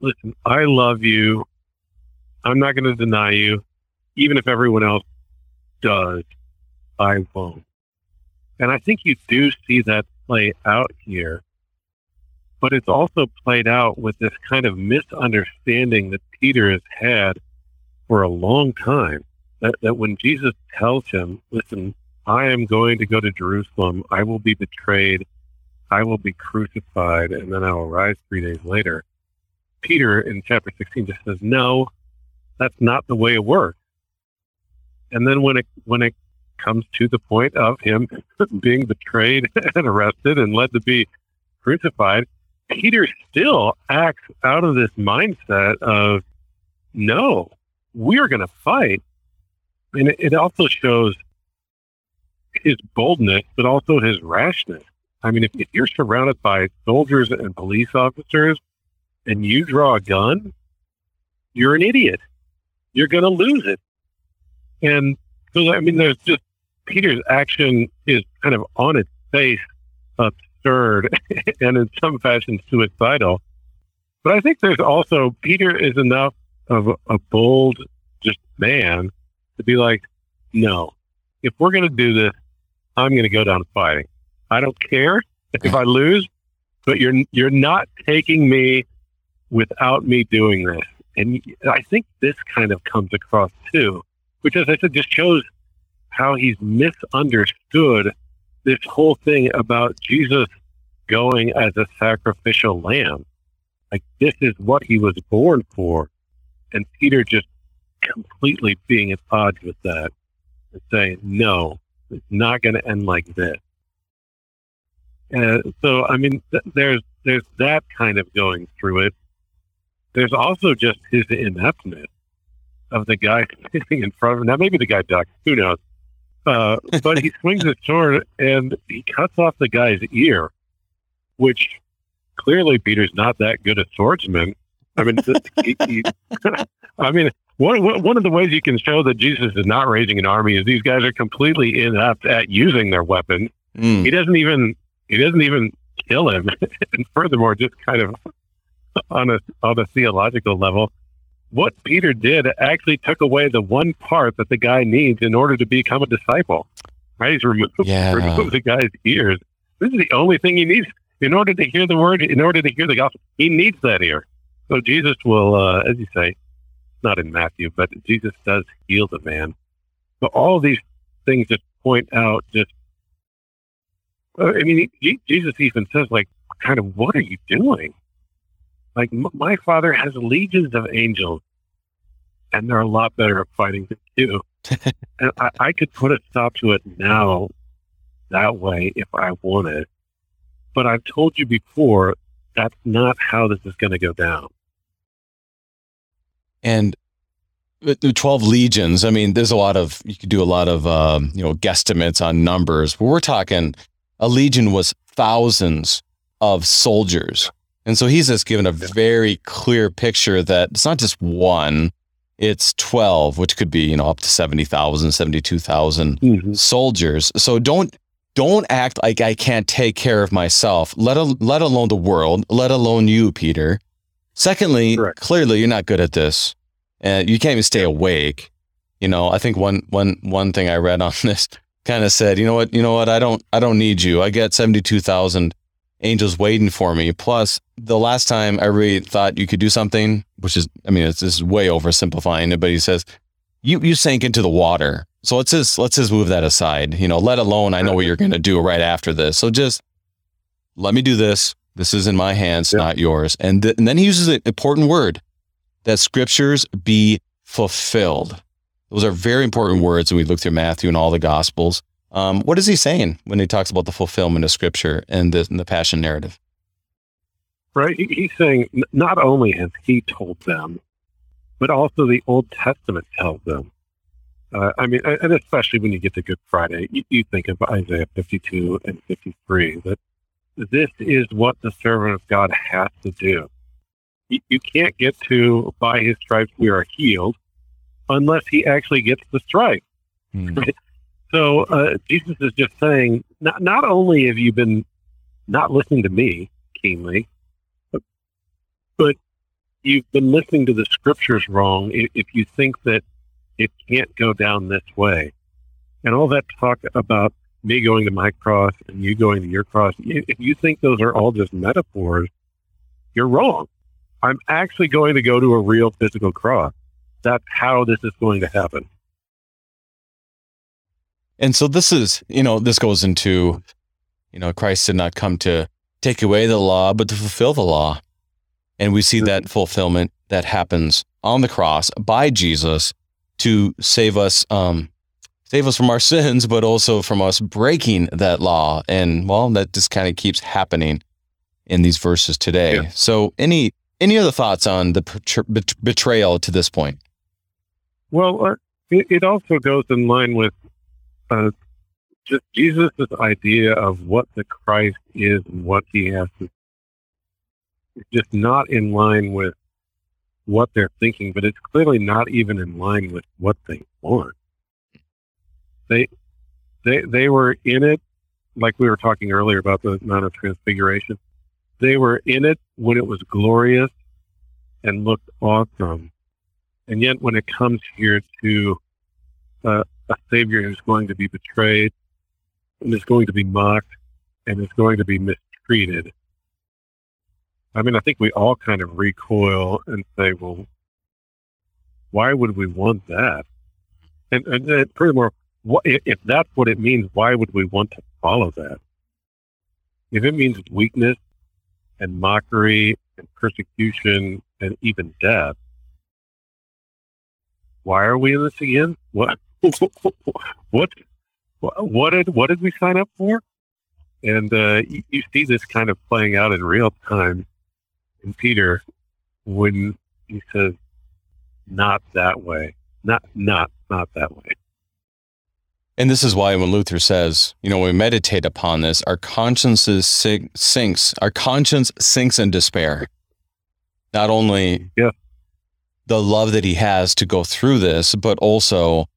"Listen, I love you. I'm not going to deny you, even if everyone else does. I won't." And I think you do see that play out here, but it's also played out with this kind of misunderstanding that Peter has had for a long time that, that when Jesus tells him, listen, I am going to go to Jerusalem, I will be betrayed, I will be crucified, and then I will rise three days later. Peter in chapter 16 just says, no, that's not the way it works. And then when it, when it comes to the point of him being betrayed and arrested and led to be crucified, Peter still acts out of this mindset of, no, we're going to fight. And it, it also shows his boldness, but also his rashness. I mean, if, if you're surrounded by soldiers and police officers and you draw a gun, you're an idiot. You're going to lose it. And so, I mean, there's just Peter's action is kind of on its face absurd and in some fashion suicidal. But I think there's also, Peter is enough of a, bold, just man to be like, no, if we're going to do this, I'm going to go down fighting. I don't care if I lose, but you're you're not taking me without me doing this. And I think this kind of comes across too, which, as I said, just shows how he's misunderstood this whole thing about Jesus going as a sacrificial lamb. Like this is what he was born for, and Peter just completely being at odds with that and saying, no, it's not going to end like this. And so, I mean, th- there's there's that kind of going through it. There's also just his ineptness of the guy sitting in front of him. Now, maybe the guy ducks, who knows? Uh, but he swings his sword and he cuts off the guy's ear, which clearly Peter's not that good a swordsman. I mean, he, he, I mean, one, one one of the ways you can show that Jesus is not raising an army is these guys are completely inept at using their weapon.
Mm,
He doesn't even he doesn't even kill him, and furthermore, just kind of on a on a theological level, what Peter did actually took away the one part that the guy needs in order to become a disciple. Right? He's removed
Yeah.
removed the guy's ears. This is the only thing he needs in order to hear the word. In order to hear the gospel, he needs that ear. So Jesus will, uh, as you say, not in Matthew, but Jesus does heal the man. But all these things just point out just. I mean, Jesus even says, like, kind of, what are you doing? Like, m- my father has legions of angels, and they're a lot better at fighting than you. and I, I could put a stop to it now that way if I wanted. But I've told you before, that's not how this is going to go down.
And the the 12 legions, I mean, there's a lot of, you could do a lot of, um, you know, guesstimates on numbers, but we're talking a legion was thousands of soldiers. And so he's just given a very clear picture that it's not just one, it's 12, which could be, you know, up to 70,000, 72,000 soldiers. So don't don't act like I can't take care of myself, let, al- let alone the world, let alone you, Peter. Secondly,
Correct.
clearly you're not good at this. And you can't even stay awake. You know, I think one one one thing I read on this kind of said, you know what, you know what, I don't I don't need you. I get 72,000 angels waiting for me. Plus, the last time I really thought you could do something, which is I mean, it's this is way oversimplifying it, but he says you you sank into the water. So let's just let's just move that aside. You know, let alone I know what you're going to do right after this. So just let me do this. This is in my hands, not yours. And, th- and then he uses an important word that scriptures be fulfilled. Those are very important words when we look through Matthew and all the Gospels. Um, what is he saying when he talks about the fulfillment of Scripture and the, and the Passion narrative?
Right. He's saying not only has he told them, but also the Old Testament tells them. Uh, I mean, and especially when you get to Good Friday, you, you think of Isaiah 52 and 53 that this is what the servant of God has to do. You, can't get to by his stripes we are healed unless he actually gets the stripe. Mm. Right? So uh, Jesus is just saying, not not only have you been not listening to me keenly, but, but you've been listening to the scriptures wrong if, if you think that it can't go down this way. And all that talk about me going to my cross and you going to your cross, if you think those are all just metaphors, you're wrong. I'm actually going to go to a real physical cross. That's how this is going to happen.
And so this is, you know, this goes into, you know, Christ did not come to take away the law, but to fulfill the law. And we see that fulfillment that happens on the cross by Jesus to save us, um, save us from our sins, but also from us breaking that law. And well, that just kind of keeps happening in these verses today. Yeah. So, any any other thoughts on the betrayal to this point?
Well, uh, it, it, also goes in line with uh, just Jesus' idea of what the Christ is and what he has to. It's just not in line with what they're thinking, but it's clearly not even in line with what they want. They, they, they were in it, like we were talking earlier about the Mount of Transfiguration. They were in it when it was glorious and looked awesome. And yet, when it comes here to uh, a Savior who's going to be betrayed and is going to be mocked and is going to be mistreated, I mean, I think we all kind of recoil and say, well, why would we want that? And, and, and furthermore, what, if that's what it means, why would we want to follow that? If it means weakness and mockery and persecution and even death, why are we in this again? What, what, what did, what did we sign up for? And uh, you, see this kind of playing out in real time in Peter when he says, "Not that way, not not not that way."
And this is why when Luther says, you know, when we meditate upon this, our consciences sinks, our conscience sinks in despair. Not only
yeah.
the love that he has to go through this, but also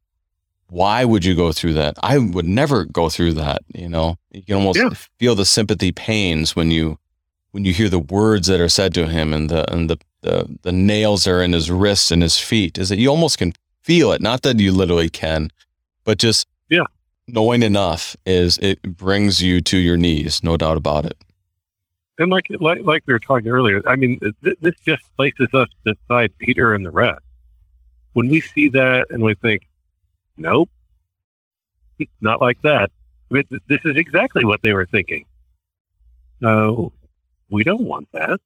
why would you go through that? I would never go through that. You know, you can almost yeah. feel the sympathy pains when you when you hear the words that are said to him and the and the, the the nails are in his wrists and his feet. Is that you almost can feel it? Not that you literally can, but just knowing enough is it brings you to your knees, no doubt about it.
And like like like we were talking earlier, I mean, th- this just places us beside Peter and the rest. When we see that and we think, nope, not like that. I mean, this is exactly what they were thinking. No, we don't want that.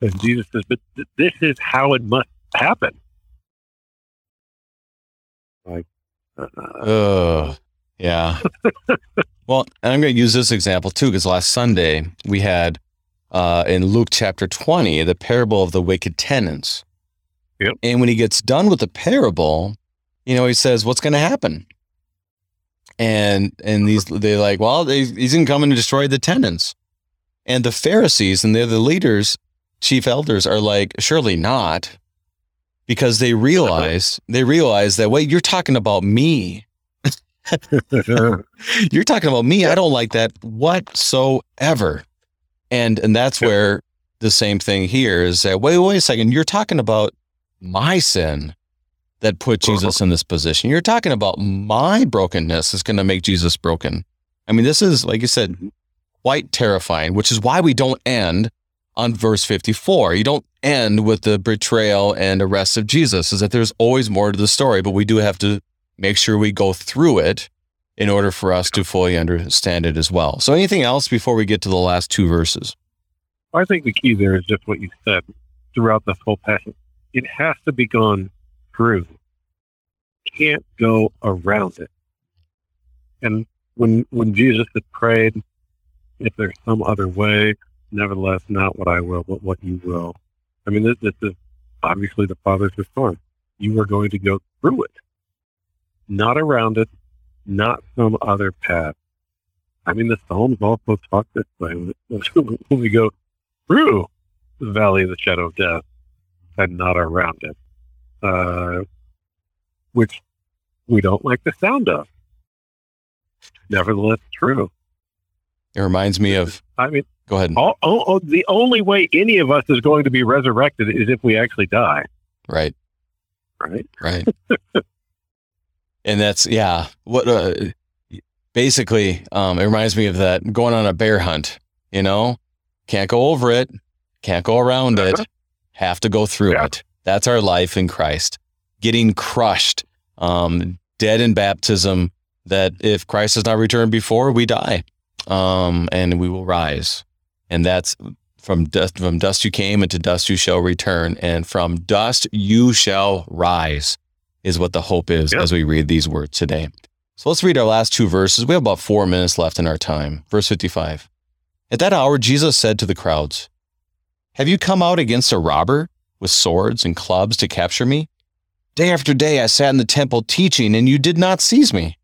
And Jesus says, but th- this is how it must happen.
Like, uh, yeah. well, and I'm going to use this example too, because last Sunday we had uh, in Luke chapter 20 the parable of the wicked tenants.
Yep.
And when he gets done with the parable, you know, he says, "What's going to happen?" And and these they're like, "Well, they, he's going to come and destroy the tenants." And the Pharisees and they're the leaders, chief elders, are like, "Surely not," because they realize they realize that wait, you're talking about me. you're talking about me. I don't like that whatsoever. And and that's where the same thing here is that wait, wait a second, you're talking about my sin that put uh-huh. Jesus in this position. You're talking about my brokenness is going to make Jesus broken. I mean, this is, like you said, quite terrifying, which is why we don't end on verse 54. You don't end with the betrayal and arrest of Jesus, is that there's always more to the story, but we do have to make sure we go through it in order for us to fully understand it as well. So, anything else before we get to the last two verses?
I think the key there is just what you said throughout this whole passage. It has to be gone through. Can't go around it. And when when Jesus had prayed, if there's some other way, nevertheless, not what I will, but what you will. I mean, this, this is obviously the Father's response. You are going to go through it, not around it, not some other path. I mean, the Psalms also talk this way when we go through the valley of the shadow of death and not around it, uh, which we don't like the sound of. Nevertheless, true.
It reminds me of.
I mean,
go ahead.
All, all, the only way any of us is going to be resurrected is if we actually die.
Right.
Right.
Right. and that's yeah. What uh, basically um, it reminds me of that going on a bear hunt. You know, can't go over it, can't go around it, uh-huh. have to go through yeah. it. That's our life in Christ. Getting crushed, um, dead in baptism. That if Christ has not returned before, we die um, and we will rise. And that's from dust, from dust you came, and to dust you shall return, and from dust you shall rise, is what the hope is yep. as we read these words today. So let's read our last two verses. We have about four minutes left in our time. Verse 55. At that hour, Jesus said to the crowds, Have you come out against a robber with swords and clubs to capture me? Day after day I sat in the temple teaching, and you did not seize me.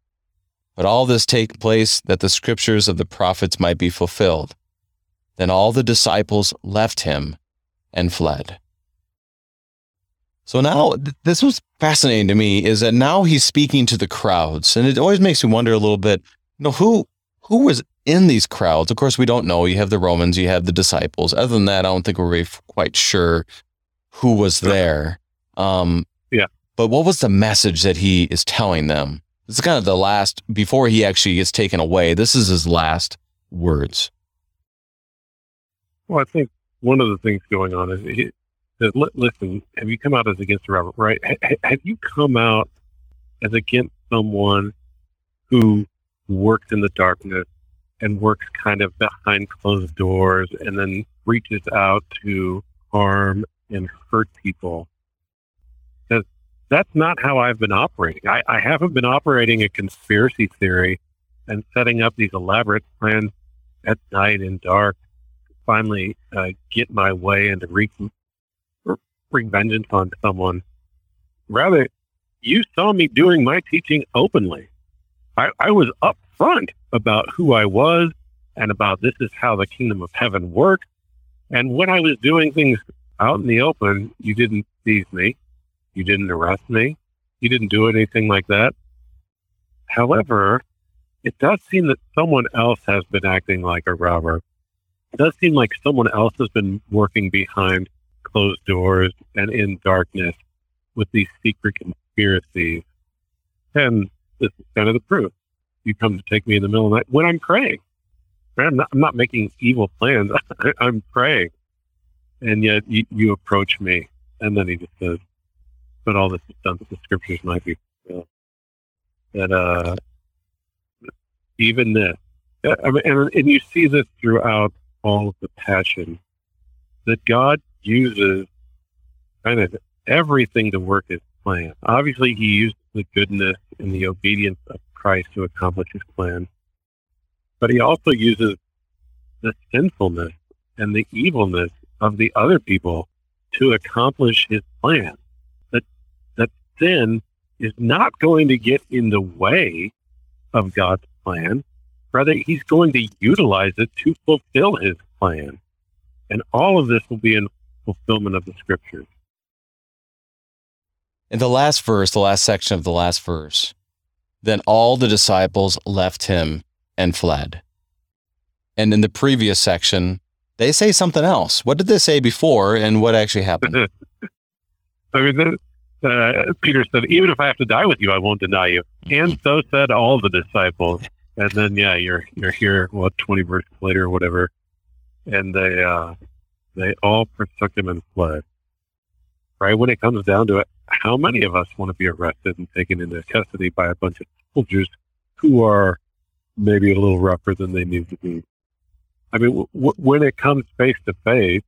But all this take place that the scriptures of the prophets might be fulfilled. Then all the disciples left him and fled. So now, this was fascinating to me is that now he's speaking to the crowds. And it always makes me wonder a little bit, you know, who, who was in these crowds? Of course, we don't know. You have the Romans, you have the disciples. Other than that, I don't think we're really quite sure who was there. Um,
yeah.
But what was the message that he is telling them? This is kind of the last, before he actually gets taken away, this is his last words.
Well, I think one of the things going on is, he, listen, have you come out as against Robert, right? Have you come out as against someone who works in the darkness and works kind of behind closed doors and then reaches out to harm and hurt people? that's not how I've been operating. I, I haven't been operating a conspiracy theory and setting up these elaborate plans at night in dark to finally uh, get my way and to wreak, wreak vengeance on someone. Rather, you saw me doing my teaching openly. I, I was upfront about who I was and about this is how the kingdom of heaven works. And when I was doing things out in the open, you didn't seize me. You didn't arrest me. You didn't do anything like that. However, it does seem that someone else has been acting like a robber. It does seem like someone else has been working behind closed doors and in darkness with these secret conspiracies. And this is kind of the proof. You come to take me in the middle of the night when I'm praying. I'm not, I'm not making evil plans. I'm praying. And yet you, you approach me. And then he just says, but all this is done that the scriptures might be fulfilled. That uh, even this, I mean, and, and you see this throughout all of the passion, that God uses kind of everything to work His plan. Obviously, He used the goodness and the obedience of Christ to accomplish His plan, but He also uses the sinfulness and the evilness of the other people to accomplish His plan That that sin is not going to get in the way of God's plan. Rather, he's going to utilize it to fulfill his plan. And all of this will be in fulfillment of the scriptures.
In the last verse, the last section of the last verse, then all the disciples left him and fled. And in the previous section, they say something else. What did they say before and what actually happened?
I mean, uh, Peter said, "Even if I have to die with you, I won't deny you." And so said all the disciples. And then, yeah, you're you're here. What twenty verses later, or whatever, and they uh, they all forsook him and fled. Right when it comes down to it, how many of us want to be arrested and taken into custody by a bunch of soldiers who are maybe a little rougher than they need to be? I mean, w- when it comes face to face,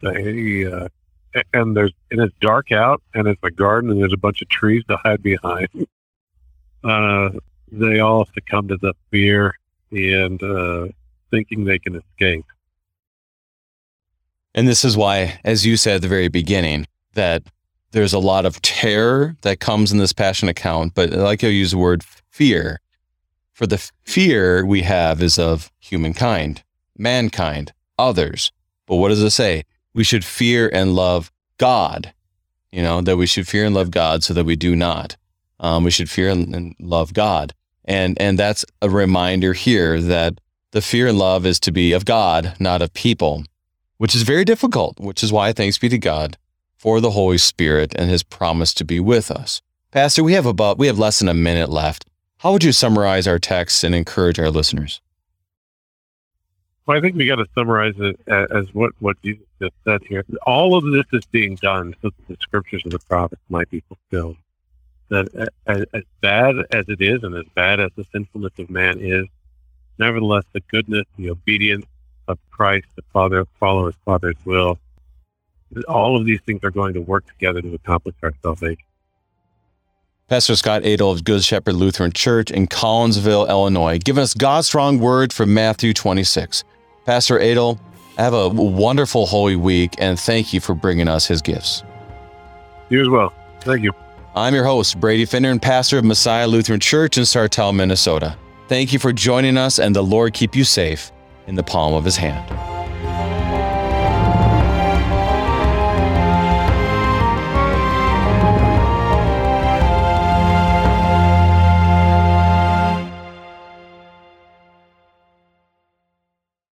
they uh, and there's and it's dark out and it's a garden and there's a bunch of trees to hide behind. Uh, they all succumb to the fear and uh, thinking they can escape.
And this is why, as you said at the very beginning, that there's a lot of terror that comes in this passion account, but I like you use the word fear. For the fear we have is of humankind, mankind, others. But what does it say? We should fear and love God. You know, that we should fear and love God so that we do not. Um, we should fear and, and love God. And, and that's a reminder here that the fear and love is to be of God, not of people, which is very difficult, which is why thanks be to God for the Holy Spirit and his promise to be with us. Pastor, we have about we have less than a minute left. How would you summarize our text and encourage our listeners?
Well, I think we got to summarize it as what, what Jesus just said here. All of this is being done so that the scriptures of the prophets might be fulfilled. That as, as bad as it is, and as bad as the sinfulness of man is, nevertheless, the goodness, the obedience of Christ, the Father, follow His Father's will. All of these things are going to work together to accomplish our salvation.
Pastor Scott Adel of Good Shepherd Lutheran Church in Collinsville, Illinois, giving us God's strong word from Matthew 26. Pastor Adel, have a wonderful Holy Week, and thank you for bringing us his gifts.
You as well. Thank you.
I'm your host, Brady Finnern, and pastor of Messiah Lutheran Church in Sartell, Minnesota. Thank you for joining us, and the Lord keep you safe in the palm of his hand.